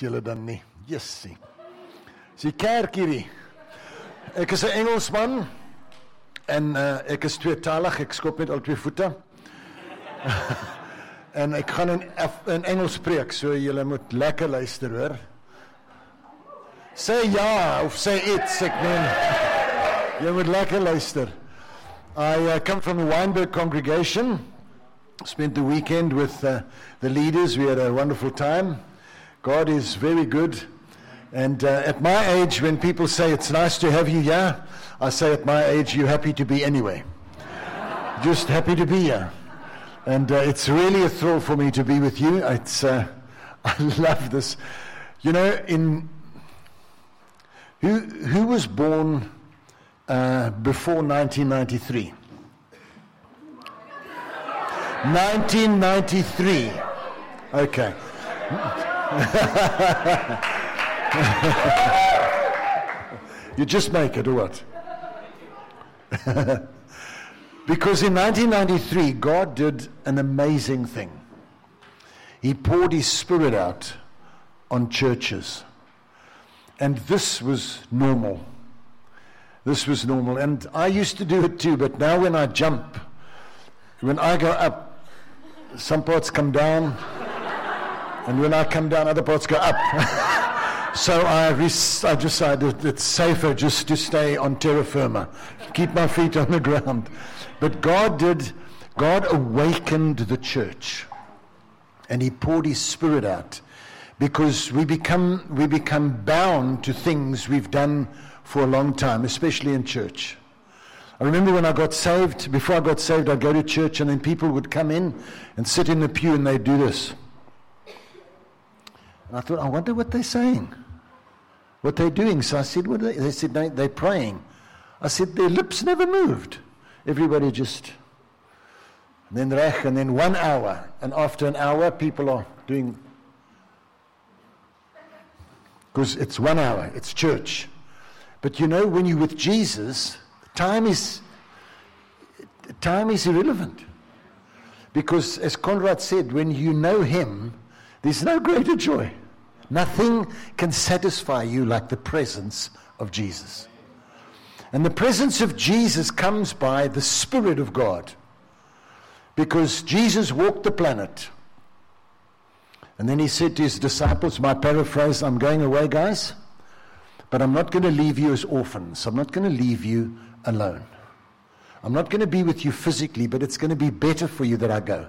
julle dan nie. Jessie. Die kerk hierdie. Ek is 'n Engelsman en uh, ek is tweetalig. Ek skop met al twee voete. en ek gaan in in Engels preek, so julle moet lekker luister, hoor. Sê ja of sê iets, ek meen. Jy moet lekker luister. I uh, come from the Weinberg congregation. Spent the weekend with uh, the leaders. We had a wonderful time. God is very good. And uh, at my age, when people say it's nice to have you here, I say at my age, you're happy to be anyway. Just happy to be here. And uh, it's really a thrill for me to be with you. It's, uh, I love this. You know, in who, who was born uh, before 1993? 1993. Okay. you just make it or what? because in 1993, God did an amazing thing. He poured His Spirit out on churches. And this was normal. This was normal. And I used to do it too, but now when I jump, when I go up, some parts come down, and when I come down, other parts go up. so I, res- I decided it's safer just to stay on terra firma, keep my feet on the ground. But God did, God awakened the church, and He poured His Spirit out because we become, we become bound to things we've done for a long time, especially in church. I remember when I got saved, before I got saved, I'd go to church and then people would come in and sit in the pew and they'd do this. And I thought, I wonder what they're saying, what they're doing. So I said, what they? they said, they, they're praying. I said, their lips never moved. Everybody just, and then and then one hour. And after an hour, people are doing, because it's one hour, it's church. But you know, when you're with Jesus, time is, time is irrelevant. Because as Conrad said, when you know him, there's no greater joy. Nothing can satisfy you like the presence of Jesus. And the presence of Jesus comes by the Spirit of God. Because Jesus walked the planet. And then he said to his disciples, my paraphrase, I'm going away, guys, but I'm not going to leave you as orphans. I'm not going to leave you alone. I'm not going to be with you physically, but it's going to be better for you that I go.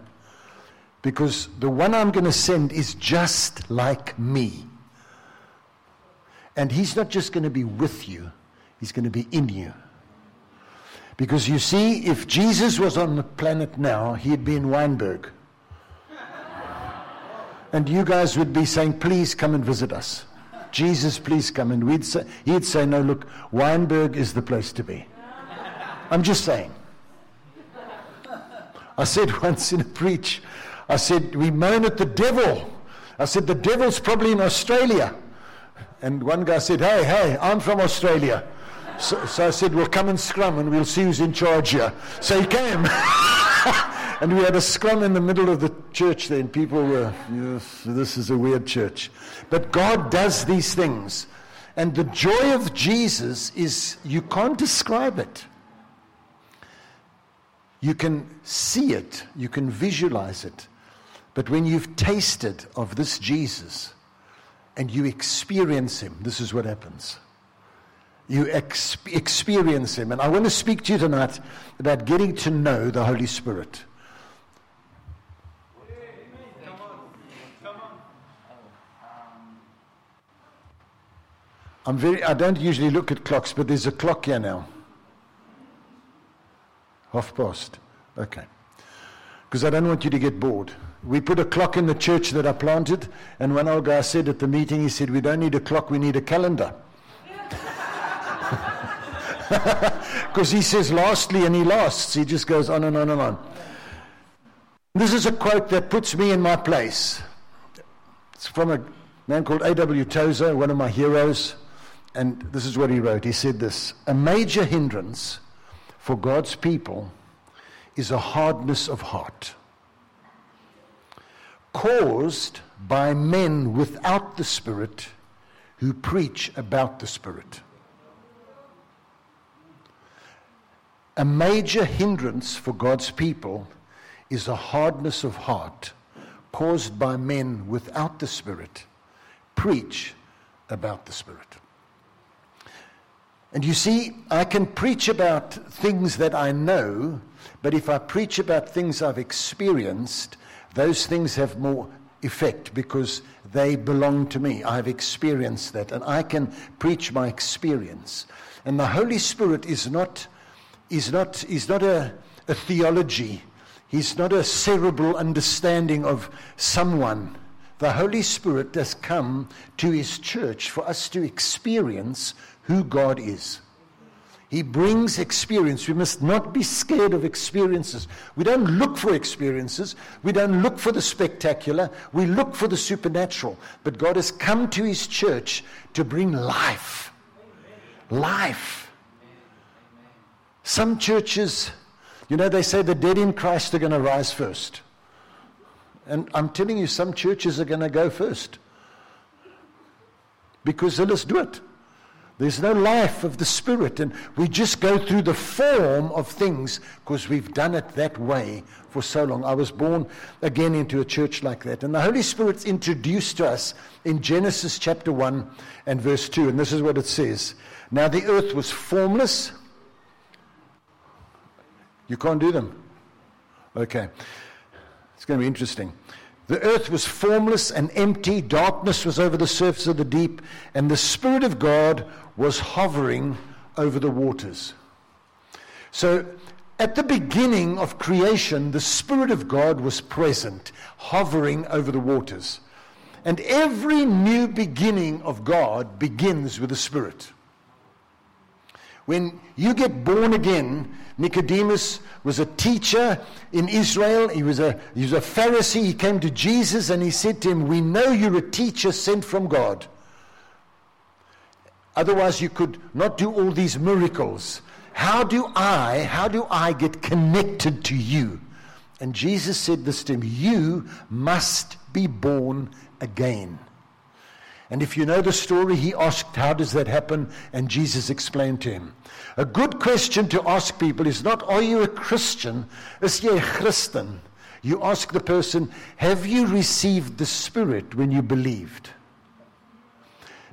Because the one I'm going to send is just like me. And he's not just going to be with you, he's going to be in you. Because you see, if Jesus was on the planet now, he'd be in Wynberg. And you guys would be saying, please come and visit us. Jesus, please come. And we'd say, he'd say, no, look, Wynberg is the place to be. I'm just saying. I said once in a preach, I said, we moan at the devil. I said, the devil's probably in Australia. And one guy said, hey, hey, I'm from Australia. So, so I said, well, come and scrum and we'll see who's in charge here. So he came. and we had a scrum in the middle of the church there, and people were, yes, this is a weird church. But God does these things. And the joy of Jesus is, you can't describe it. You can see it, you can visualize it. But when you've tasted of this Jesus and you experience him, this is what happens. You ex- experience him. And I want to speak to you tonight about getting to know the Holy Spirit. I'm very, I don't usually look at clocks, but there's a clock here now. Half past. Okay. Because I don't want you to get bored. We put a clock in the church that I planted, and one old guy said at the meeting, he said, We don't need a clock, we need a calendar. Because he says lastly, and he lasts. He just goes on and on and on. This is a quote that puts me in my place. It's from a man called A.W. Tozer, one of my heroes. And this is what he wrote. He said this A major hindrance for God's people is a hardness of heart. Caused by men without the Spirit who preach about the Spirit. A major hindrance for God's people is a hardness of heart caused by men without the Spirit preach about the Spirit. And you see, I can preach about things that I know, but if I preach about things I've experienced, those things have more effect because they belong to me. I've experienced that, and I can preach my experience. And the Holy Spirit is not, is not, is not a, a theology, He's not a cerebral understanding of someone. The Holy Spirit has come to His church for us to experience who God is. He brings experience. We must not be scared of experiences. We don't look for experiences. We don't look for the spectacular. We look for the supernatural. But God has come to His church to bring life. Life. Some churches, you know, they say the dead in Christ are going to rise first. And I'm telling you, some churches are going to go first. Because they let's do it. There's no life of the Spirit, and we just go through the form of things because we've done it that way for so long. I was born again into a church like that. And the Holy Spirit's introduced to us in Genesis chapter 1 and verse 2, and this is what it says Now the earth was formless. You can't do them. Okay. It's going to be interesting. The earth was formless and empty, darkness was over the surface of the deep, and the Spirit of God was hovering over the waters. So, at the beginning of creation, the Spirit of God was present, hovering over the waters. And every new beginning of God begins with the Spirit. When you get born again, Nicodemus was a teacher in Israel. He was a, he was a Pharisee. He came to Jesus and he said to him, We know you're a teacher sent from God. Otherwise, you could not do all these miracles. How do I, how do I get connected to you? And Jesus said this to him You must be born again. And if you know the story, he asked, How does that happen? And Jesus explained to him. A good question to ask people is not, Are you a Christian? Is jy a Christen? You ask the person, Have you received the Spirit when you believed?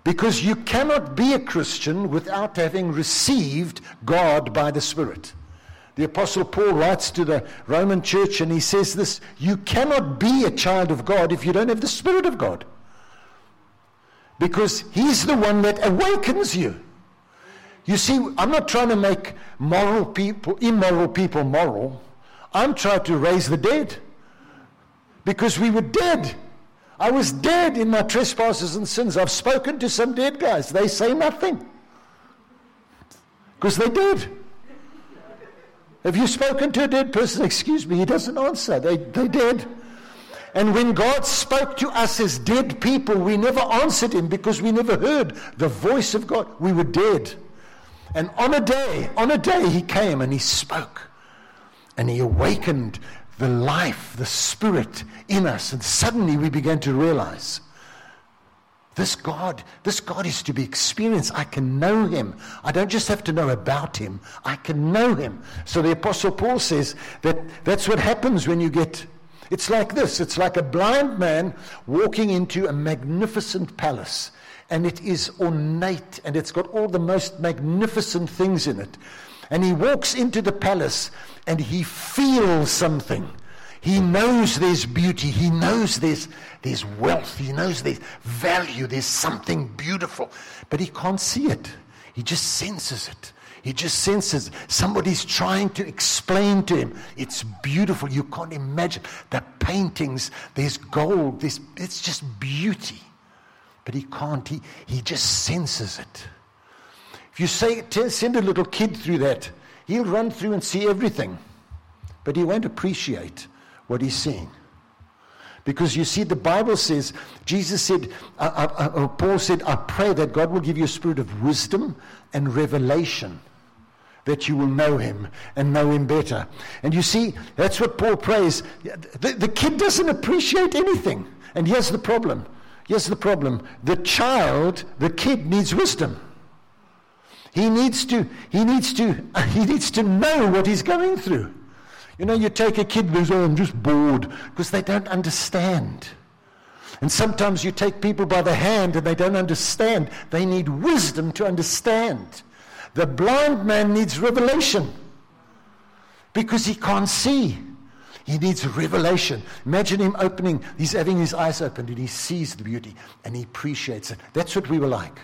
Because you cannot be a Christian without having received God by the Spirit. The Apostle Paul writes to the Roman church and he says this You cannot be a child of God if you don't have the Spirit of God. Because He's the one that awakens you. You see, I'm not trying to make moral people, immoral people moral. I'm trying to raise the dead. Because we were dead. I was dead in my trespasses and sins. I've spoken to some dead guys. They say nothing. Because they're dead. Have you spoken to a dead person? Excuse me, he doesn't answer. They, they're dead. And when God spoke to us as dead people, we never answered him because we never heard the voice of God. We were dead. And on a day, on a day, he came and he spoke. And he awakened the life, the spirit in us. And suddenly we began to realize this God, this God is to be experienced. I can know him. I don't just have to know about him, I can know him. So the Apostle Paul says that that's what happens when you get. It's like this it's like a blind man walking into a magnificent palace. And it is ornate and it's got all the most magnificent things in it. And he walks into the palace and he feels something. He knows there's beauty. He knows there's, there's wealth. He knows there's value. There's something beautiful. But he can't see it. He just senses it. He just senses somebody's trying to explain to him. It's beautiful. You can't imagine the paintings. There's gold. There's, it's just beauty. But he can't. He, he just senses it. You say, send a little kid through that, he'll run through and see everything. But he won't appreciate what he's seeing. Because you see, the Bible says, Jesus said, uh, uh, uh, Paul said, I pray that God will give you a spirit of wisdom and revelation. that you will know him and know him better. And you see, that's what Paul prays. The, the kid doesn't appreciate anything. And here's the problem. Here's the problem. The child, the kid needs wisdom. He needs to, he needs to, he needs to know what he's going through. You know, you take a kid who's, oh, I'm just bored, because they don't understand. And sometimes you take people by the hand and they don't understand. They need wisdom to understand. The blind man needs revelation because he can't see. He needs revelation. Imagine him opening, he's having his eyes opened and he sees the beauty and he appreciates it. That's what we were like.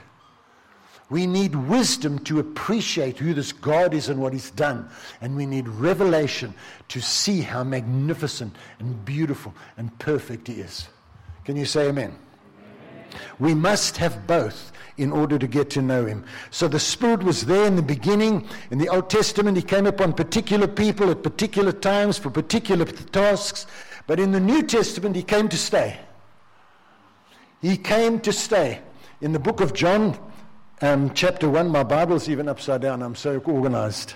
We need wisdom to appreciate who this God is and what He's done. And we need revelation to see how magnificent and beautiful and perfect He is. Can you say amen? amen? We must have both in order to get to know him. So the Spirit was there in the beginning. In the Old Testament, he came upon particular people at particular times for particular tasks. But in the New Testament, he came to stay. He came to stay. In the book of John, um, chapter 1, my Bible's even upside down. I'm so organized.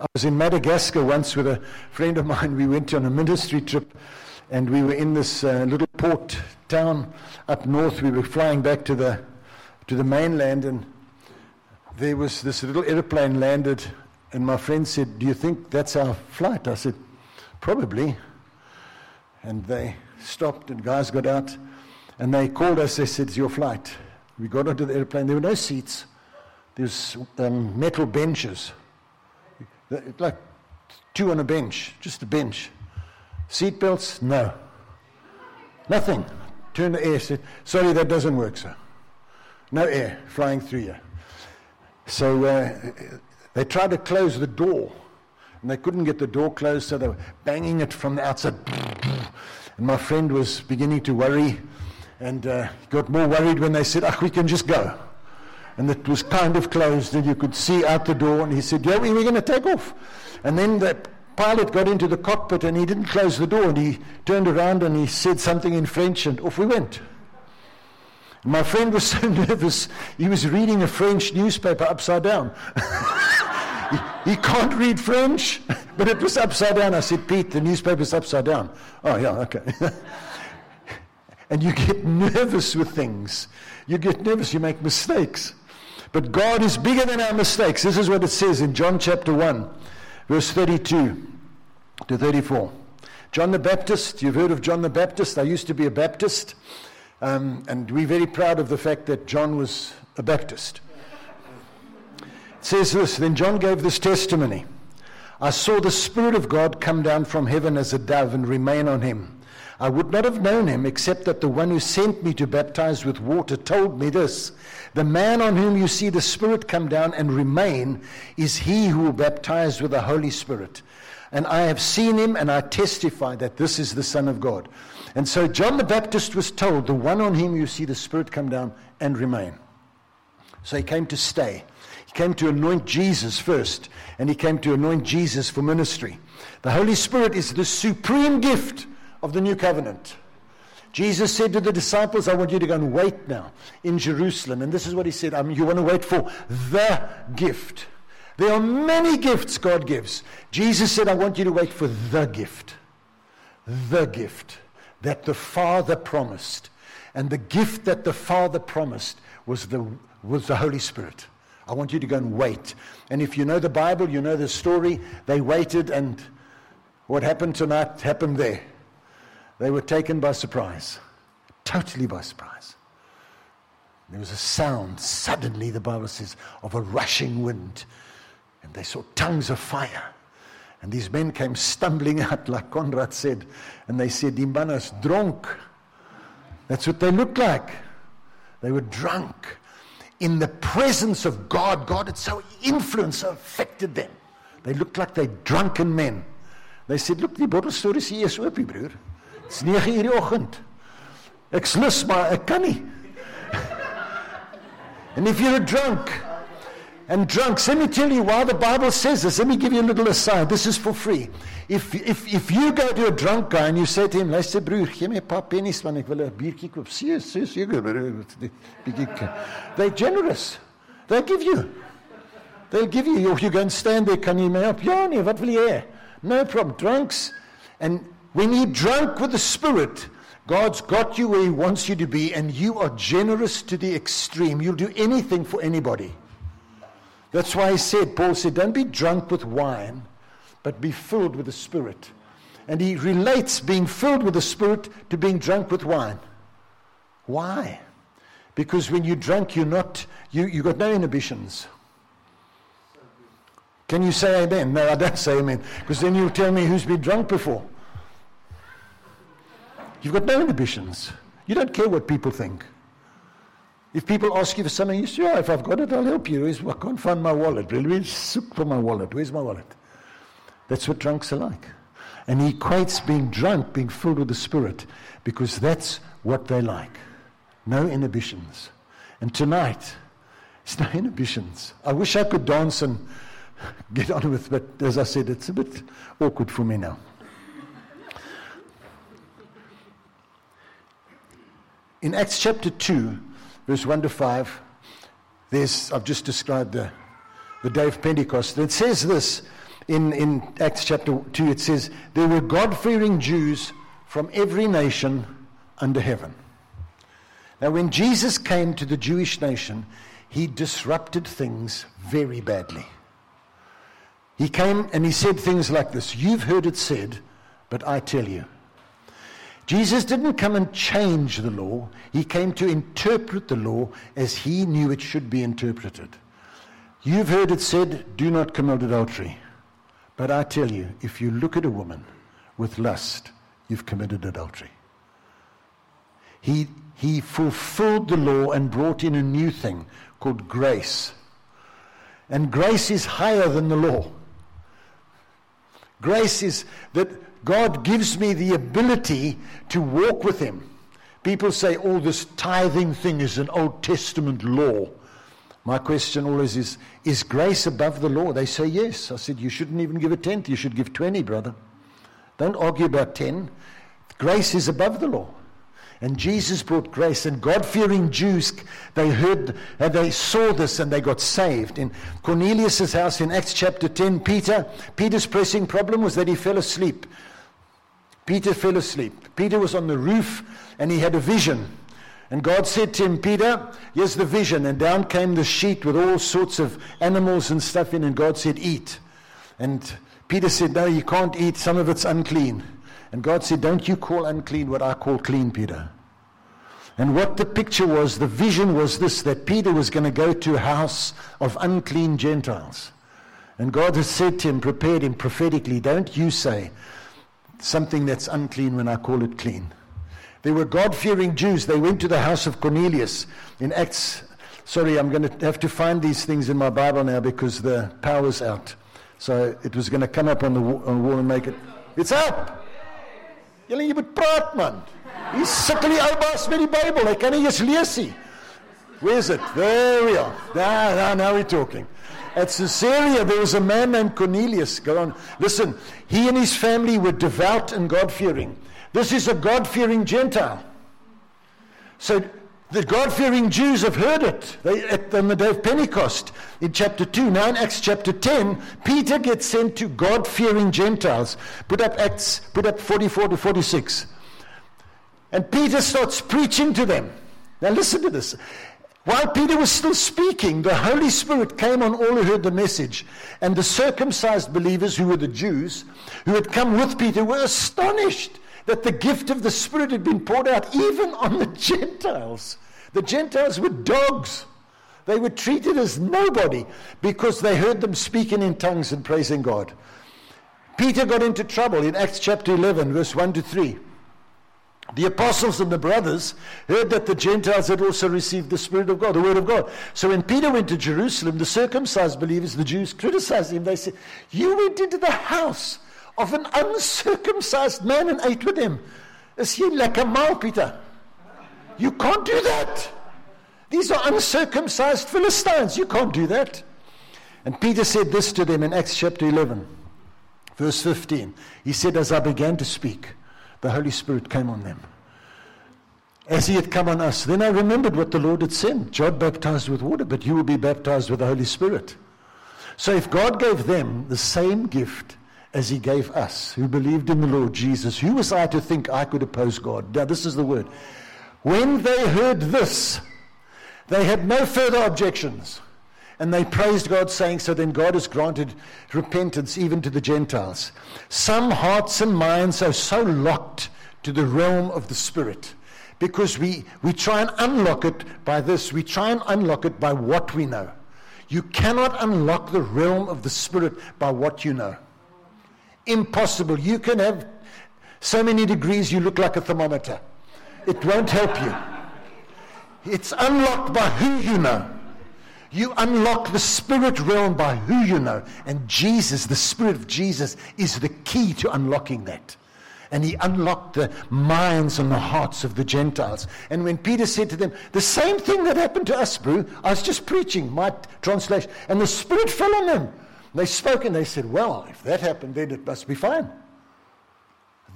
I was in Madagascar once with a friend of mine. We went on a ministry trip and we were in this uh, little port town up north. We were flying back to the to the mainland, and there was this little airplane landed, and my friend said, Do you think that's our flight? I said, Probably. And they stopped, and guys got out, and they called us. They said, It's your flight. We got onto the airplane. There were no seats, there was um, metal benches, like two on a bench, just a bench. Seat belts? No. Nothing. Turn the air. Sorry, that doesn't work, sir. No air flying through you. So uh, they tried to close the door, and they couldn't get the door closed, so they were banging it from the outside. And my friend was beginning to worry, and uh, got more worried when they said, "Ah, we can just go." And it was kind of closed, and you could see out the door. And he said, "Yeah, we're going to take off." And then the pilot got into the cockpit, and he didn't close the door, and he turned around and he said something in French, and off we went. My friend was so nervous, he was reading a French newspaper upside down. he, he, can't read French, but it was upside down. I said, Pete, the newspaper's upside down. Oh, yeah, okay. And you get nervous with things. You get nervous, you make mistakes. But God is bigger than our mistakes. This is what it says in John chapter 1, verse 32 to 34. John the Baptist, you've heard of John the Baptist. I used to be a Baptist. Um, and we're very proud of the fact that John was a Baptist. It says this Then John gave this testimony I saw the Spirit of God come down from heaven as a dove and remain on him. I would not have known him except that the one who sent me to baptize with water told me this The man on whom you see the Spirit come down and remain is he who will baptize with the Holy Spirit. And I have seen him and I testify that this is the Son of God. And so John the Baptist was told, the one on whom you see the Spirit come down and remain. So he came to stay. He came to anoint Jesus first, and he came to anoint Jesus for ministry. The Holy Spirit is the supreme gift of the new covenant. Jesus said to the disciples, I want you to go and wait now in Jerusalem. And this is what he said um, You want to wait for the gift. There are many gifts God gives. Jesus said, I want you to wait for the gift. The gift that the Father promised. And the gift that the Father promised was the, was the Holy Spirit. I want you to go and wait. And if you know the Bible, you know the story. They waited, and what happened tonight happened there. They were taken by surprise, totally by surprise. There was a sound, suddenly, the Bible says, of a rushing wind. And they saw tongues of fire and these men came stumbling out, like Conrad said, and they said, Imbanas drunk. That's what they looked like. They were drunk. In the presence of God, God had so influenced, so affected them. They looked like they drunken men. They said, Look, die bottelstorie is hier is oopie, broer. Dit's 9 uur die oggend. Ek's lus, maar ek kan nie. and if you're drunk, and drunks. Let me tell you why the Bible says this. Let me give you a little aside. This is for free. If, if, if you go to a drunk guy and you say to him, luister broer, gee my paar pennies want ek wil 'n biertjie koop. See, see, They're generous. They give you. They'll give you, you go and stand there, jy my help? Ja nee, wat wil jy? No problem. Drunks. And when you're drunk with the Spirit, God's got you where He wants you to be, and you are generous to the extreme. You'll do anything for anybody. That's why he said, Paul said, don't be drunk with wine, but be filled with the Spirit. And he relates being filled with the Spirit to being drunk with wine. Why? Because when you're drunk, you're not, you, you've got no inhibitions. Can you say amen? No, I don't say amen. Because then you'll tell me who's been drunk before. You've got no inhibitions. You don't care what people think. If people ask you for something, you say, yeah, if I've got it, I'll help you. I can't find my wallet. Really, look for my wallet. Where's my wallet? That's what drunks are like. And he equates being drunk, being filled with the Spirit, because that's what they like. No inhibitions. And tonight, it's no inhibitions. I wish I could dance and get on with it, but as I said, it's a bit awkward for me now. In Acts chapter 2, verse 1 to 5, there's, I've just described the, the day of Pentecost. It says this in, in Acts chapter 2, it says, There were God fearing Jews from every nation under heaven. Now, when Jesus came to the Jewish nation, he disrupted things very badly. He came and he said things like this You've heard it said, but I tell you. Jesus didn't come and change the law, he came to interpret the law as he knew it should be interpreted. You've heard it said, Do not commit adultery. But I tell you, if you look at a woman with lust, you've committed adultery. He, he fulfilled the law and brought in a new thing called grace. And grace is higher than the law. Grace is that God gives me the ability to walk with Him. People say, oh, this tithing thing is an Old Testament law. My question always is, is grace above the law? They say yes. I said, you shouldn't even give a tenth. You should give 20, brother. Don't argue about 10. Grace is above the law. And Jesus brought grace, and God fearing Jews, they heard, and they saw this, and they got saved. In Cornelius' house in Acts chapter 10, Peter, Peter's pressing problem was that he fell asleep. Peter fell asleep. Peter was on the roof, and he had a vision. And God said to him, Peter, here's the vision. And down came the sheet with all sorts of animals and stuff in, and God said, Eat. And Peter said, No, you can't eat. Some of it's unclean. And God said, Don't you call unclean what I call clean, Peter. And what the picture was, the vision was this that Peter was going to go to a house of unclean Gentiles. And God has said to him, prepared him prophetically, Don't you say something that's unclean when I call it clean. They were God fearing Jews. They went to the house of Cornelius in Acts. Sorry, I'm going to have to find these things in my Bible now because the power's out. So it was going to come up on the, on the wall and make it. It's up! Julle jy moet praat man. Hier sukkel die ou baas met die Bybel. Hy kan nie eens lees. Where is it? There we are. Now, now, now we're talking. At Caesarea, there was a man named Cornelius. Go on. Listen, he and his family were devout and God fearing. This is a God fearing Gentile. So the God fearing Jews have heard it they, at, on the day of Pentecost in chapter 2. Now in Acts chapter 10, Peter gets sent to God fearing Gentiles. Put up Acts, put up 44 to 46. And Peter starts preaching to them. Now listen to this. While Peter was still speaking, the Holy Spirit came on all who heard the message. And the circumcised believers, who were the Jews, who had come with Peter, were astonished that the gift of the Spirit had been poured out even on the Gentiles. The Gentiles were dogs. They were treated as nobody because they heard them speaking in tongues and praising God. Peter got into trouble in Acts chapter 11, verse 1 to 3. The apostles and the brothers heard that the Gentiles had also received the Spirit of God, the Word of God. So when Peter went to Jerusalem, the circumcised believers, the Jews, criticized him. They said, You went into the house of an uncircumcised man and ate with him. Is he like a mal, Peter? You can't do that. These are uncircumcised Philistines. You can't do that. And Peter said this to them in Acts chapter 11, verse 15. He said, As I began to speak, the Holy Spirit came on them. As he had come on us. Then I remembered what the Lord had said. John baptized with water, but you will be baptized with the Holy Spirit. So if God gave them the same gift as he gave us, who believed in the Lord Jesus, who was I to think I could oppose God? Now, this is the word. When they heard this, they had no further objections. And they praised God, saying, So then God has granted repentance even to the Gentiles. Some hearts and minds are so locked to the realm of the Spirit because we, we try and unlock it by this. We try and unlock it by what we know. You cannot unlock the realm of the Spirit by what you know. Impossible. You can have so many degrees you look like a thermometer. It won't help you. It's unlocked by who you know. You unlock the spirit realm by who you know. And Jesus, the Spirit of Jesus, is the key to unlocking that. And he unlocked the minds and the hearts of the Gentiles. And when Peter said to them, the same thing that happened to us, bro, I was just preaching my translation, and the Spirit fell on them. They spoke and they said, Well, if that happened, then it must be fine.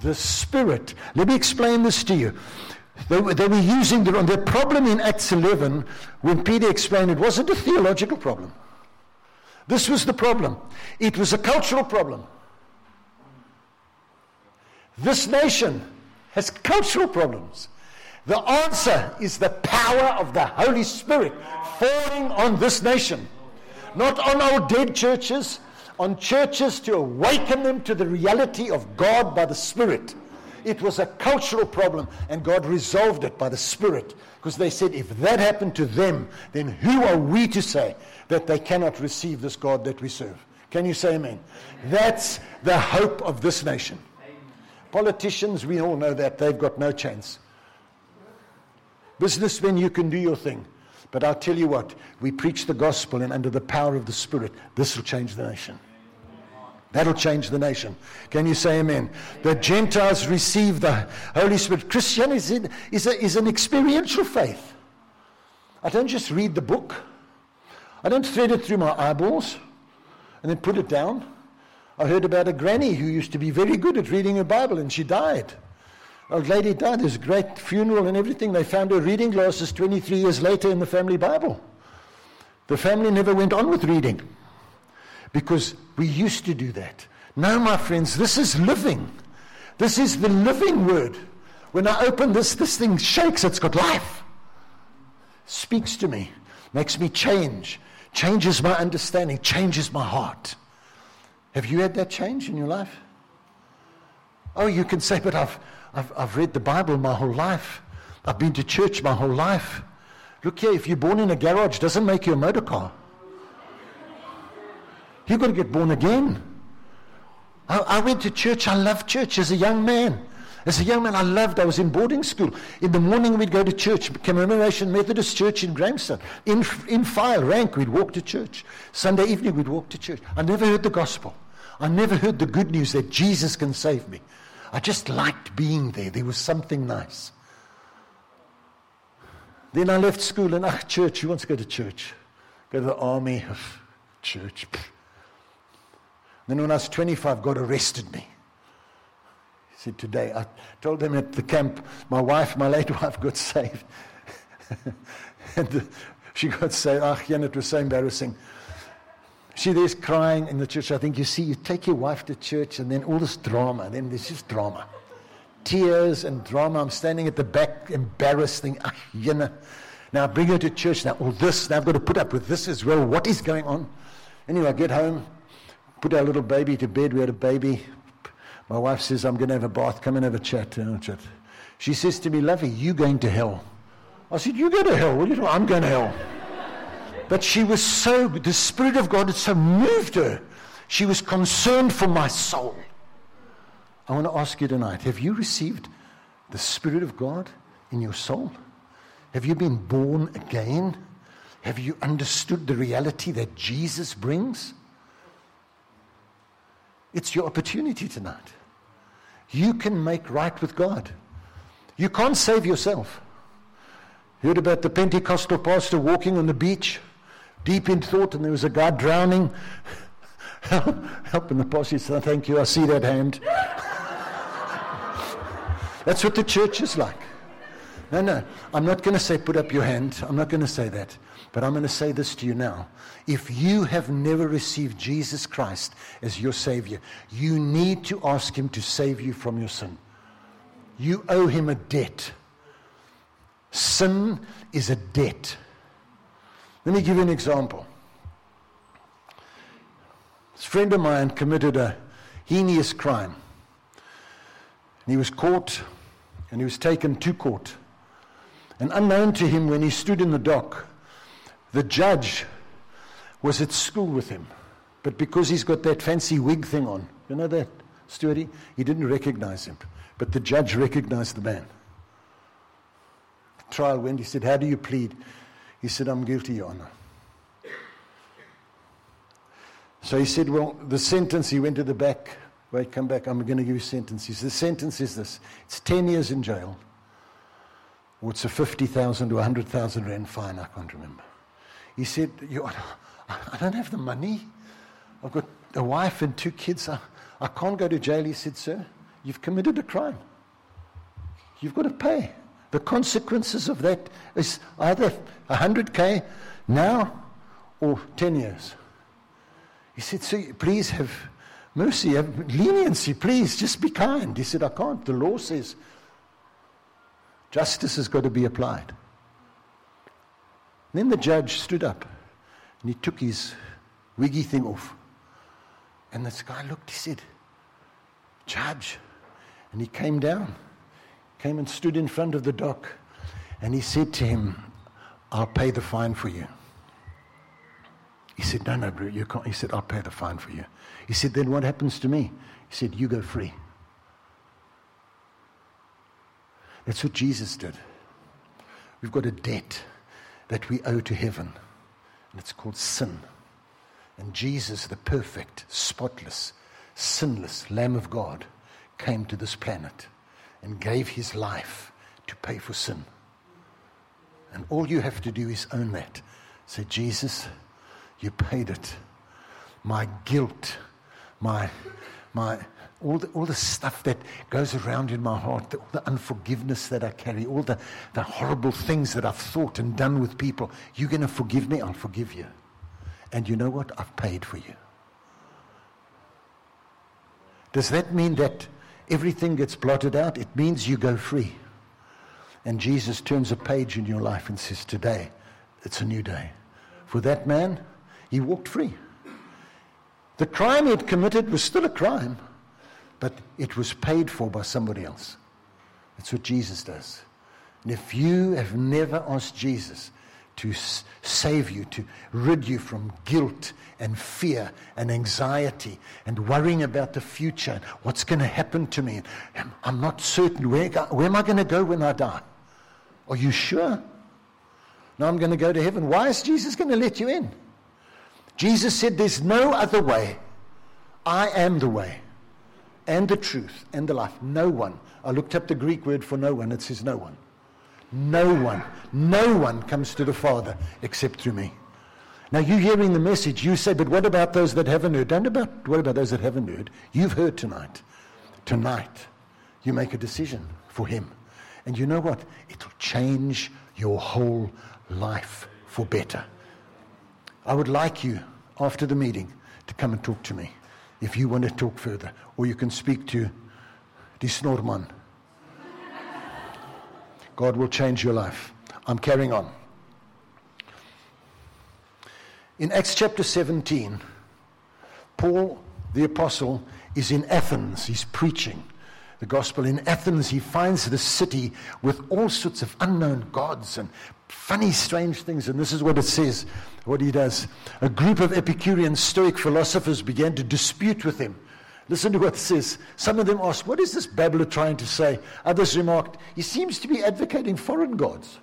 The Spirit. Let me explain this to you. They were, they were using the, the problem in Acts 11, when Peter explained it, wasn't a theological problem. This was the problem. It was a cultural problem. This nation has cultural problems. The answer is the power of the Holy Spirit falling on this nation. Not on our dead churches, on churches to awaken them to the reality of God by the Spirit. It was a cultural problem, and God resolved it by the Spirit. Because they said, if that happened to them, then who are we to say that they cannot receive this God that we serve? Can you say amen? That's the hope of this nation. Politicians, we all know that. They've got no chance. Businessmen, you can do your thing. But I'll tell you what, we preach the gospel, and under the power of the Spirit, this will change the nation. That'll change the nation. Can you say amen? The Gentiles receive the Holy Spirit. Christianity is, is, is an experiential faith. I don't just read the book, I don't thread it through my eyeballs and then put it down. I heard about a granny who used to be very good at reading her Bible and she died. Old lady died. There's a great funeral and everything. They found her reading glasses 23 years later in the family Bible. The family never went on with reading because we used to do that. No, my friends, this is living. This is the living word. When I open this, this thing shakes. It's got life. Speaks to me, makes me change, changes my understanding, changes my heart. Have you had that change in your life? Oh, you can say, but I've, I've, I've read the Bible my whole life. I've been to church my whole life. Look here, if you're born in a garage, doesn't make you a motor car. You've got to get born again. I, I went to church. I loved church as a young man. As a young man, I loved, I was in boarding school. In the morning, we'd go to church, Commemoration Methodist Church in Grahamstown. In, in file, rank, we'd walk to church. Sunday evening, we'd walk to church. I never heard the gospel. I never heard the good news that Jesus can save me. I just liked being there. There was something nice. Then I left school and, ah, church, who wants to go to church? Go to the army, church. Then when I was 25, God arrested me. He said, today, I told them at the camp, my wife, my late wife got saved. and she got saved. Ah, yeah, it was so embarrassing. She there's crying in the church. I think you see, you take your wife to church and then all this drama. Then there's just drama. Tears and drama. I'm standing at the back, embarrassed, thinking, ah, know. Now I bring her to church. Now all this, now I've got to put up with this as well. What is going on? Anyway, I get home, put our little baby to bed. We had a baby. My wife says, I'm going to have a bath. Come and have a chat. And chat. She says to me, Lovey, you going to hell. I said, You go to hell. What are you know? I'm going to hell. But she was so, the Spirit of God had so moved her. She was concerned for my soul. I want to ask you tonight have you received the Spirit of God in your soul? Have you been born again? Have you understood the reality that Jesus brings? It's your opportunity tonight. You can make right with God. You can't save yourself. Heard about the Pentecostal pastor walking on the beach? deep in thought, and there was a guy drowning. Help, help, the pastor said, Thank you, I see that hand. That's what the church is like. No, no. I'm not going to say put up your hand. I'm not going to say that. But I'm going to say this to you now. If you have never received Jesus Christ as your Savior, you need to ask Him to save you from your sin. You owe Him a debt. Sin is a debt. Let me give you an example. This friend of mine committed a heinous crime. And he was caught and he was taken to court. And unknown to him, when he stood in the dock, the judge was at school with him. But because he's got that fancy wig thing on, you know that, Stewardy? He didn't recognize him. But the judge recognized the man. The trial went. He said, How do you plead? He said, I'm guilty, Your Honor. So he said, Well, the sentence, he went to the back. Wait, come back. I'm going to give you sentence. The sentence is this it's 10 years in jail, or it's a 50,000 or 100,000 rand fine. I can't remember. He said, I don't have the money. I've got a wife and two kids. I, I can't go to jail. He said, Sir, you've committed a crime. You've got to pay. The consequences of that is either 100K now or 10 years. He said, Sir, please have mercy, have leniency, please, just be kind. He said, I can't. The law says justice has got to be applied. And then the judge stood up and he took his wiggy thing off. And this guy looked, he said, Judge. And he came down, came and stood in front of the dock, and he said to him, I'll pay the fine for you. He said, No, no, bro, you can't. He said, I'll pay the fine for you. He said, Then what happens to me? He said, You go free. That's what Jesus did. We've got a debt that we owe to heaven, and it's called sin. And Jesus, the perfect, spotless, sinless Lamb of God, came to this planet and gave his life to pay for sin. And all you have to do is own that. Say, Jesus, you paid it. My guilt, my, my, all the, all the stuff that goes around in my heart, the, all the unforgiveness that I carry, all the, the horrible things that I've thought and done with people. You're going to forgive me? I'll forgive you. And you know what? I've paid for you. Does that mean that everything gets blotted out? It means you go free. And Jesus turns a page in your life and says, Today, it's a new day. For that man, he walked free. The crime he had committed was still a crime, but it was paid for by somebody else. That's what Jesus does. And if you have never asked Jesus to save you, to rid you from guilt and fear and anxiety and worrying about the future, what's going to happen to me, I'm not certain where, where am I going to go when I die? Are you sure? No, I'm going to go to heaven. Why is Jesus going to let you in? Jesus said, There's no other way. I am the way and the truth and the life. No one. I looked up the Greek word for no one. It says no one. No one. No one comes to the Father except through me. Now you hearing the message, you say, but what about those that haven't heard? Don't about what about those that haven't heard? You've heard tonight. Tonight, you make a decision for him. And you know what? It'll change your whole life for better. I would like you, after the meeting, to come and talk to me if you want to talk further. Or you can speak to the Snorman. God will change your life. I'm carrying on. In Acts chapter 17, Paul the apostle is in Athens. He's preaching the gospel. In Athens, he finds the city with all sorts of unknown gods and funny, strange things. And this is what it says, what he does. A group of Epicurean Stoic philosophers began to dispute with him. Listen to what it says. Some of them asked, What is this babbler trying to say? Others remarked, He seems to be advocating foreign gods.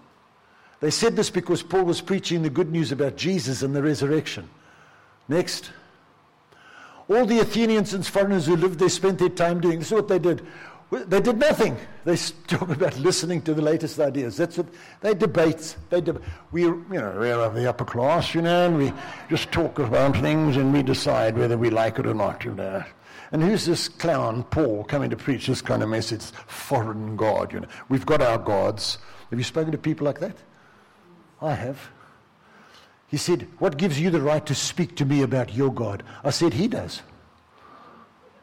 They said this because Paul was preaching the good news about Jesus and the resurrection. Next. All the Athenians and foreigners who lived there spent their time doing this is what they did. They did nothing. They talk about listening to the latest ideas. That's what they debate. They deb- we, you know, we're of the upper class, you know, and we just talk about things and we decide whether we like it or not, you know. And who's this clown, Paul, coming to preach this kind of message? Foreign God, you know. We've got our gods. Have you spoken to people like that? I have. He said, What gives you the right to speak to me about your God? I said, He does.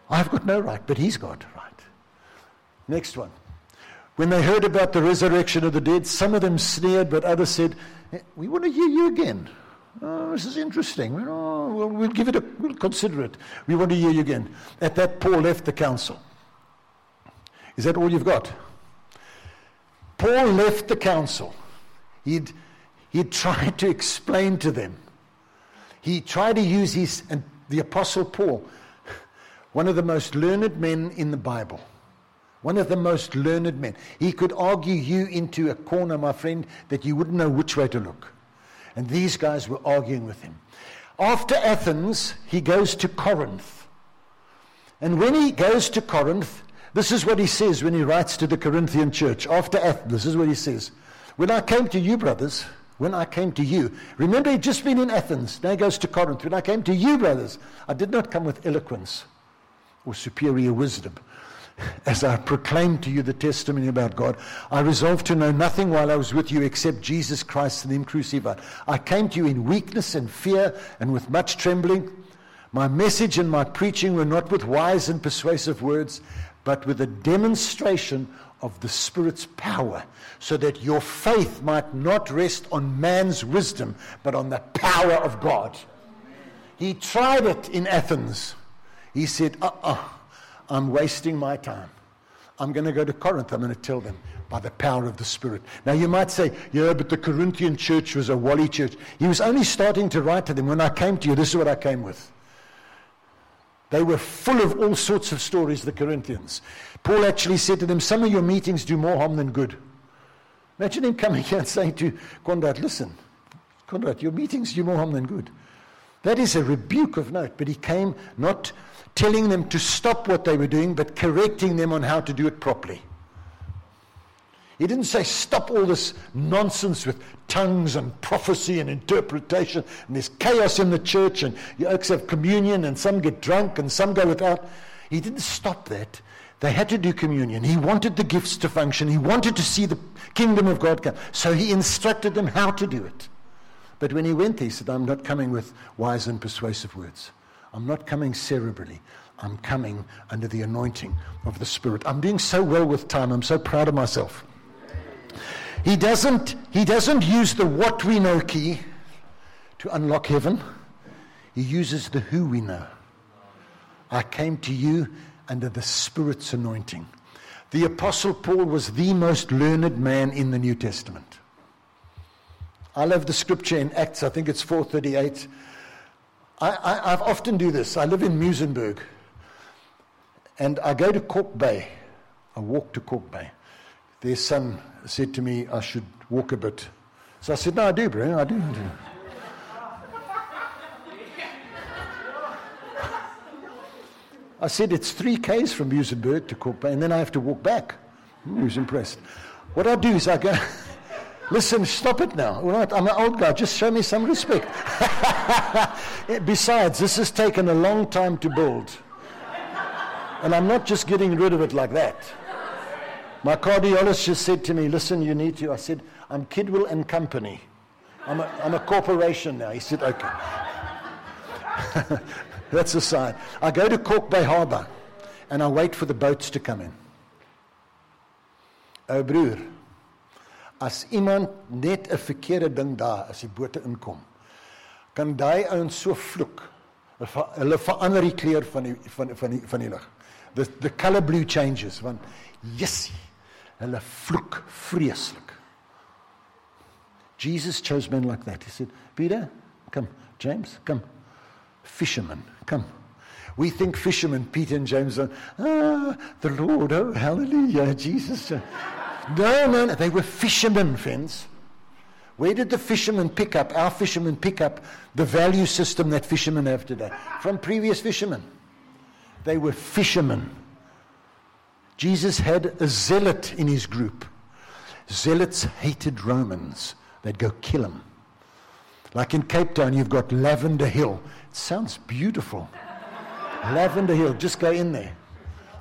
I've got no right, but He's got. Next one. When they heard about the resurrection of the dead, some of them sneered, but others said, eh, We want to hear you again. Oh, this is interesting. Oh, we'll, we'll give it a, we'll consider it. We want to hear you again. At that, Paul left the council. Is that all you've got? Paul left the council. He'd, he'd tried to explain to them. He tried to use his, and the Apostle Paul, one of the most learned men in the Bible, one of the most learned men. He could argue you into a corner, my friend, that you wouldn't know which way to look. And these guys were arguing with him. After Athens, he goes to Corinth. And when he goes to Corinth, this is what he says when he writes to the Corinthian church. After Athens, this is what he says. When I came to you, brothers, when I came to you, remember he'd just been in Athens. Now he goes to Corinth. When I came to you, brothers, I did not come with eloquence or superior wisdom as I proclaimed to you the testimony about God, I resolved to know nothing while I was with you except Jesus Christ and Him crucified. I came to you in weakness and fear and with much trembling. My message and my preaching were not with wise and persuasive words, but with a demonstration of the Spirit's power, so that your faith might not rest on man's wisdom, but on the power of God. He tried it in Athens. He said, uh uh-uh. uh I'm wasting my time. I'm going to go to Corinth. I'm going to tell them by the power of the Spirit. Now, you might say, yeah, but the Corinthian church was a Wally church. He was only starting to write to them. When I came to you, this is what I came with. They were full of all sorts of stories, the Corinthians. Paul actually said to them, Some of your meetings do more harm than good. Imagine him coming here and saying to Conrad, Listen, Conrad, your meetings do more harm than good. That is a rebuke of note, but he came not telling them to stop what they were doing, but correcting them on how to do it properly. He didn't say stop all this nonsense with tongues and prophecy and interpretation, and there's chaos in the church, and you have communion, and some get drunk, and some go without. He didn't stop that. They had to do communion. He wanted the gifts to function. He wanted to see the kingdom of God come. So he instructed them how to do it. But when he went there, he said, I'm not coming with wise and persuasive words. I'm not coming cerebrally. I'm coming under the anointing of the Spirit. I'm doing so well with time. I'm so proud of myself. He doesn't, he doesn't use the what we know key to unlock heaven. He uses the who we know. I came to you under the Spirit's anointing. The Apostle Paul was the most learned man in the New Testament. I love the scripture in Acts, I think it's 438. I, I, I've often do this. I live in Muizenberg. And I go to Kalk Bay. I walk to Kalk Bay. Their son said to me I should walk a bit. So I said, No, I do, bro. I do. I do. I said, It's three Ks from Muizenberg to Kalk Bay, and then I have to walk back. He was impressed. What I do is I go. Listen, stop it now. All right, I'm an old guy. Just show me some respect. Besides, this has taken a long time to build. And I'm not just getting rid of it like that. My cardiologist just said to me, Listen, you need to. I said, I'm Kidwell and Company. I'm a, I'm a corporation now. He said, Okay. That's a sign. I go to Kalk Bay Harbour and I wait for the boats to come in. Oh, broer. As iemand net 'n verkeerde ding daar as die bote inkom, kan daai ouens so vloek. Hulle verander die kleur van die van van die van die lig. The the color blue changes want yes, hulle vloek vreeslik. Jesus chose men like that. He said, "Peter, come. James, come. Fishermen, come." We think fishermen, Peter and James, are, ah, the Lord, oh, hallelujah, Jesus. No, no, no. They were fishermen, friends. Where did the fishermen pick up, our fishermen pick up the value system that fishermen have today? From previous fishermen. They were fishermen. Jesus had a zealot in his group. Zealots hated Romans. They'd go kill them. Like in Cape Town, you've got Lavender Hill. It sounds beautiful. Lavender Hill, just go in there.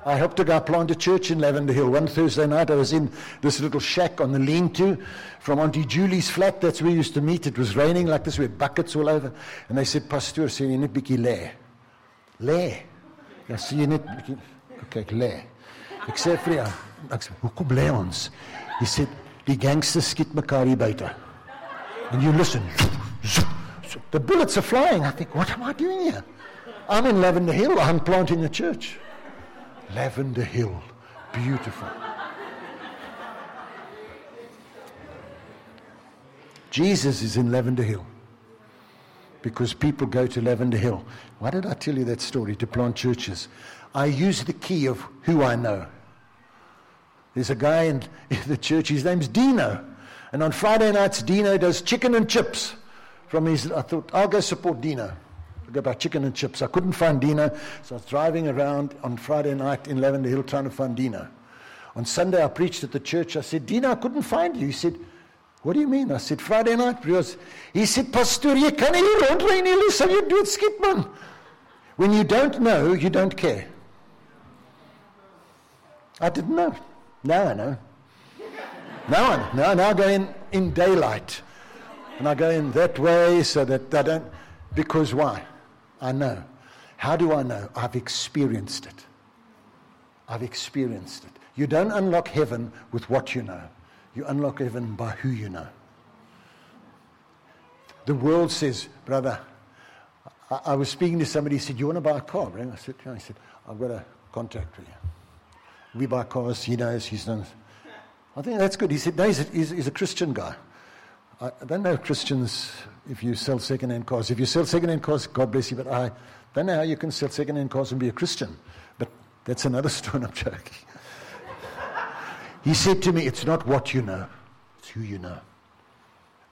I helped a guy plant a church in Lavender Hill. One Thursday night, I was in this little shack on the lean to from Auntie Julie's flat. That's where we used to meet. It was raining like this. We had buckets all over. And they said, Pastor, jy net bietjie lê. Lê. Ja, sê jy net bietjie Okay, lê. Ek sê vir hom, ek sê? He said, "Die gangsters skiet mekaar hier buite." And you listen. The bullets are flying. I think, what am I doing here? I'm in Lavender Hill. I'm planting a church. Lavender Hill. Beautiful. Jesus is in Lavender Hill because people go to Lavender Hill. Why did I tell you that story? To plant churches. I use the key of who I know. There's a guy in the church, his name's Dino. And on Friday nights, Dino does chicken and chips from his. I thought, I'll go support Dino. Go buy chicken and chips. I couldn't find Dino, so I was driving around on Friday night in Lavender Hill trying to find Dino. On Sunday, I preached at the church. I said, Dino, I couldn't find you. He said, What do you mean? I said, Friday night. Because he said, Pastor, you can't rondry nie lus sal jy doodskiet man. When you don't know, you don't care. I didn't know. Now I know. Now I know. Now, now I go in, in daylight. And I go in that way so that I don't. Because why? I know. How do I know? I've experienced it. I've experienced it. You don't unlock heaven with what you know, you unlock heaven by who you know. The world says, brother, I, I was speaking to somebody, he said, You want to buy a car? Right? I said, yeah. He said, I've got a contract for you. We buy cars, he knows, he's done. I think that's good. He said, No, he's a, he's, he's a Christian guy. I, don't know Christians if you sell second-hand cars. If you sell second-hand cars, God bless you, but I don't know how you can sell second-hand cars and be a Christian. But that's another story. I'm joking. he said to me, It's not what you know, it's who you know.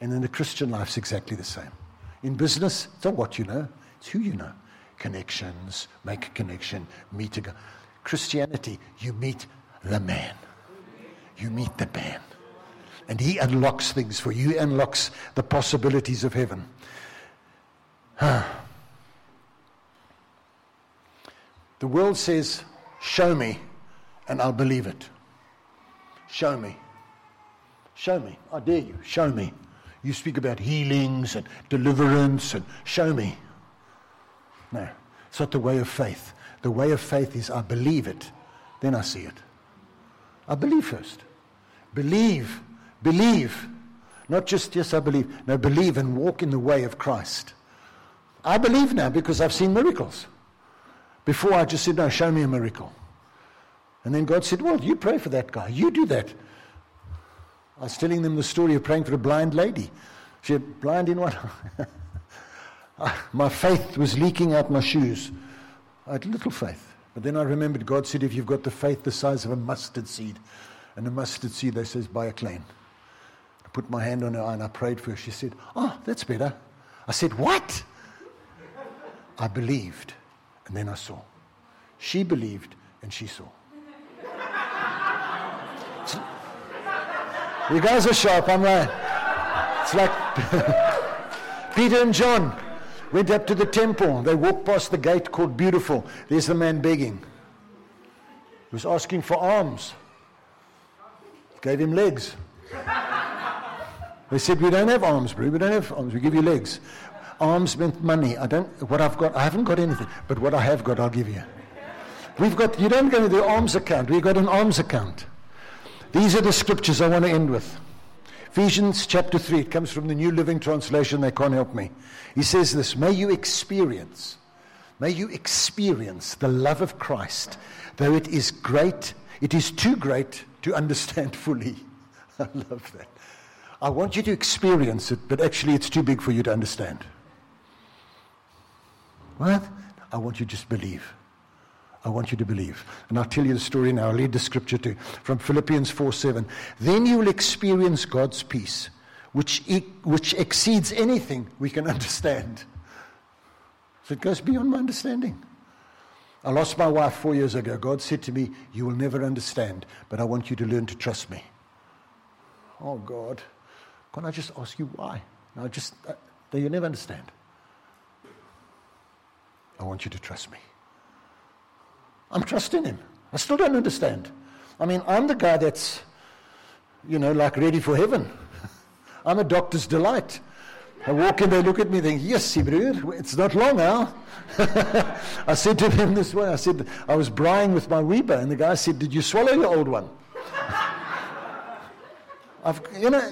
And in the Christian life's exactly the same. In business, it's not what you know, it's who you know. Connections, make a connection, meet a guy. Christianity, you meet the man. You meet the man. And he unlocks things for you, he unlocks the possibilities of heaven. the world says, Show me, and I'll believe it. Show me. Show me. I dare you. Show me. You speak about healings and deliverance and show me. No, it's not the way of faith. The way of faith is I believe it, then I see it. I believe first. Believe, believe. Not just, yes, I believe. No, believe and walk in the way of Christ. I believe now because I've seen miracles. Before I just said, no, show me a miracle. And then God said, well, you pray for that guy. You do that. I was telling them the story of praying for a blind lady. She had blind in what? my faith was leaking out my shoes. I had little faith. But then I remembered God said, if you've got the faith the size of a mustard seed, and a mustard seed, they says, buy a claim. Put my hand on her eye and I prayed for her. She said, oh, that's better. I said, what? I believed, and then I saw. She believed, and she saw. you guys are sharp, I'm right. It's like Peter and John went up to the temple. They walked past the gate called Beautiful. There's the man begging. He was asking for alms. Gave him legs. They said, We don't have arms, bro. We don't have arms. We give you legs. Arms meant money. I don't, what I've got, I haven't got anything, but what I have got, I'll give you. We've got, you don't go to the arms account. We've got an arms account. These are the scriptures I want to end with. Ephesians chapter 3, it comes from the New Living Translation, they can't help me. He says this May you experience, may you experience the love of Christ, though it is great, it is too great to understand fully. I love that. I want you to experience it, but actually it's too big for you to understand. What? I want you to just believe. I want you to believe. And I'll tell you the story now. I'll read the scripture too from Philippians 4 7. Then you will experience God's peace, which, e- which exceeds anything we can understand. So it goes beyond my understanding. I lost my wife four years ago. God said to me, You will never understand, but I want you to learn to trust me. Oh, God. Can I just ask you why? No, just, uh, you never understand. I want you to trust me. I'm trusting him. I still don't understand. I mean, I'm the guy that's, you know, like ready for heaven. I'm a doctor's delight. I walk in, they look at me, think, yes, it's not long now. I said to them this way, I said, I was brying with my Weber, and the guy said, did you swallow your old one? I've, you know,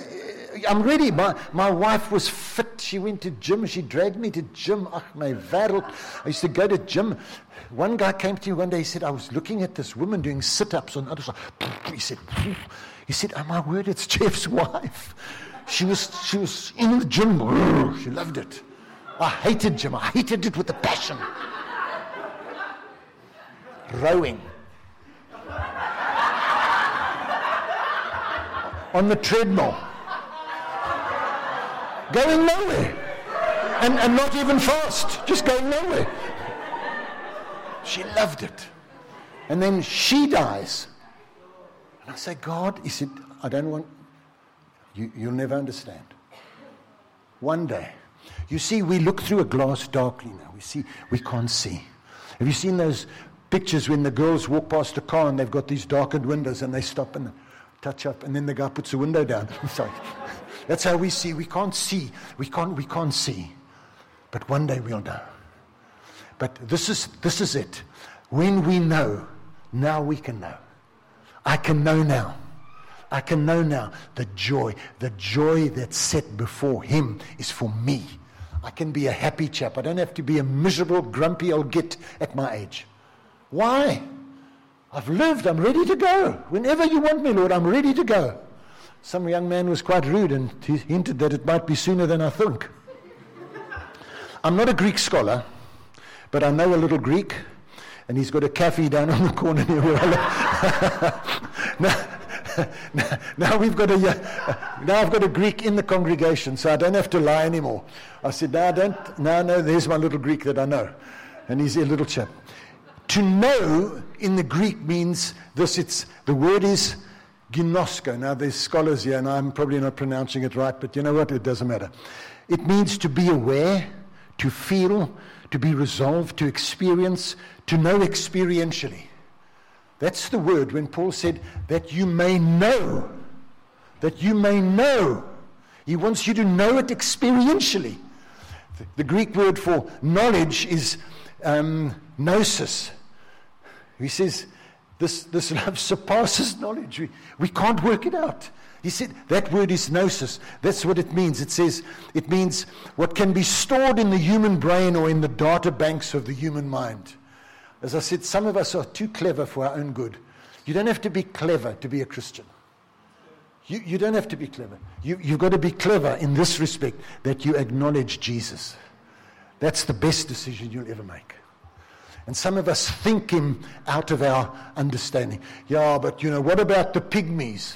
I'm ready. My, my wife was fit. She went to gym. She dragged me to gym. Ach, my wereld. I used to go to gym. One guy came to me one day. He said, I was looking at this woman doing sit-ups on the other side. He said, he said, oh my word, it's Jeff's wife. She was, she was in the gym. She loved it. I hated gym. I hated it with a passion. Rowing. On the treadmill. Going nowhere. And, and not even fast. Just going nowhere. She loved it. And then she dies. And I say, God, he said, I don't want, you, you'll never understand. One day. You see, we look through a glass darkly now. We see, we can't see. Have you seen those pictures when the girls walk past a car and they've got these darkened windows and they stop and touch up and then the guy puts the window down? I'm sorry. That's how we see. We can't see. We can't, we can't see. But one day we'll know. But this is, this is it. When we know, now we can know. I can know now. I can know now the joy, the joy that's set before him is for me. I can be a happy chap. I don't have to be a miserable, grumpy old git at my age. Why? I've lived. I'm ready to go. Whenever you want me, Lord, I'm ready to go. Some young man was quite rude and he hinted that it might be sooner than I think. I'm not a Greek scholar, but I know a little Greek, and he's got a cafe down on the corner near where I live. now, now, we've got a uh, now I've got a Greek in the congregation, so I don't have to lie anymore. I said, no, I don't. No, no, there's my little Greek that I know, and he's a little chap. To know in the Greek means this. It's the word is ginosko. Now there's scholars here, and I'm probably not pronouncing it right, but you know what? It doesn't matter. It means to be aware, to feel, to be resolved, to experience, to know experientially. That's the word when Paul said that you may know. That you may know. He wants you to know it experientially. The Greek word for knowledge is um, gnosis. He says, this, this love surpasses knowledge. We, we can't work it out. He said that word is gnosis. That's what it means. It says it means what can be stored in the human brain or in the data banks of the human mind. As I said, some of us are too clever for our own good. You don't have to be clever to be a Christian. You, you don't have to be clever. You, you've got to be clever in this respect that you acknowledge Jesus. That's the best decision you'll ever make. And some of us think him out of our understanding. Yeah, but you know, what about the pygmies?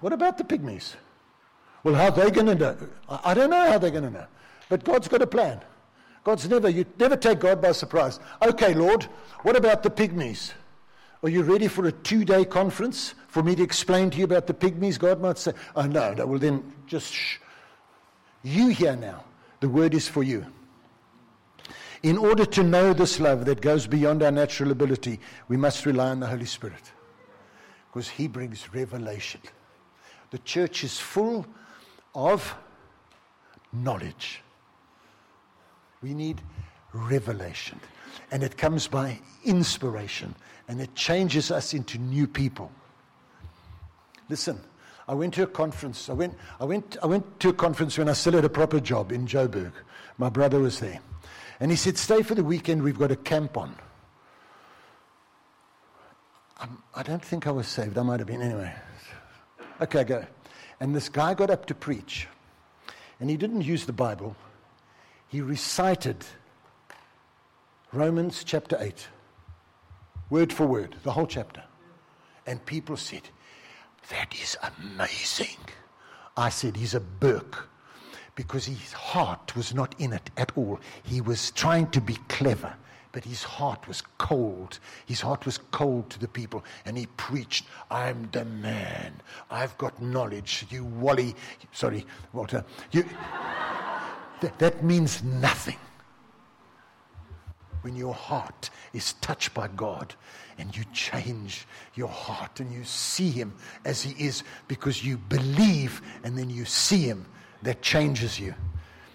What about the pygmies? Well, how are they going to know? I don't know how they're going to know. But God's got a plan. God's never, you never take God by surprise. Okay, Lord, what about the pygmies? Are you ready for a two day conference for me to explain to you about the pygmies? God might say, Oh, no, no, well, then just shh. You hear now. The word is for you. In order to know this love that goes beyond our natural ability, we must rely on the Holy Spirit because He brings revelation. The church is full of knowledge. We need revelation. And it comes by inspiration. And it changes us into new people. Listen, I went to a conference. I went, I, went, I went to a conference when I still had a proper job in Joburg. My brother was there. And he said, Stay for the weekend, we've got a camp on. I'm, I do not think I was saved. I might have been anyway. Okay, go. And this guy got up to preach. And he didn't use the Bible he recited Romans chapter 8, word for word, the whole chapter. And people said, That is amazing. I said, He's a Burke because his heart was not in it at all. He was trying to be clever, but his heart was cold. His heart was cold to the people, and he preached, I'm the man. I've got knowledge. You Wally, sorry, Walter, you. Th- that means nothing. When your heart is touched by God and you change your heart and you see Him as He is because you believe and then you see Him. That changes you.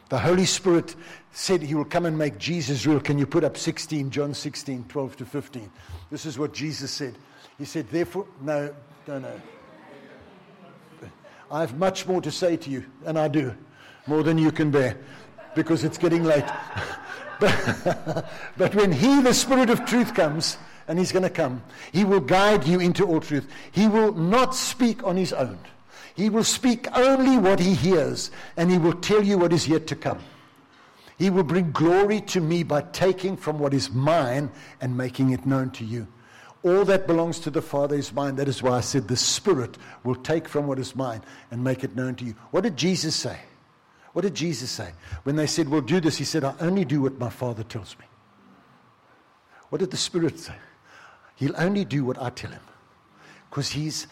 The Holy Spirit said He will come and make Jesus real. Can you put up 16, John 16, 12 to 15? This is what Jesus said. He said, Therefore, no, no, no. I have much more to say to you, and I do, more than you can bear, because it's getting late. but, when He, the Spirit of truth, comes, and He's going to come, He will guide you into all truth. He will not speak on His own. He will speak only what He hears, and He will tell you what is yet to come. He will bring glory to me by taking from what is mine and making it known to you. All that belongs to the Father is mine. That is why I said the Spirit will take from what is mine and make it known to you. What did Jesus say? What did Jesus say? When they said, We'll do this, he said, I only do what my Father tells me. What did the Spirit say? He'll only do what I tell him. Because he's,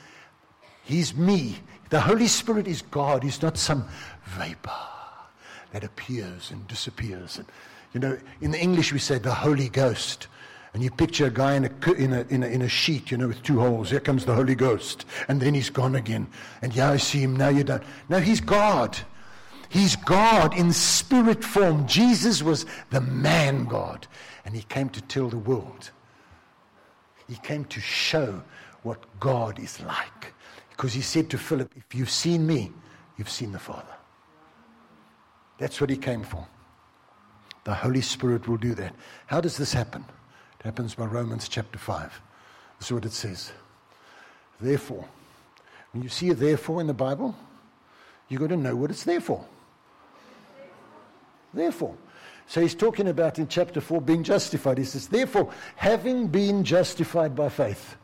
he's me. The Holy Spirit is God. He's not some vapor that appears and disappears. And, you know, in the English we say the Holy Ghost. And you picture a guy in a, in, a, in, a, in a sheet, you know, with two holes. Here comes the Holy Ghost. And then he's gone again. And yeah, I see him. Now you don't. No, he's God. He's God in spirit form. Jesus was the man God. And he came to tell the world. He came to show what God is like. Because he said to Philip, If you've seen me, you've seen the Father. That's what he came for. The Holy Spirit will do that. How does this happen? It happens by Romans chapter 5. This is what it says. Therefore, when you see a therefore in the Bible, you've got to know what it's there for. Therefore. So he's talking about in chapter 4 being justified. He says, Therefore, having been justified by faith.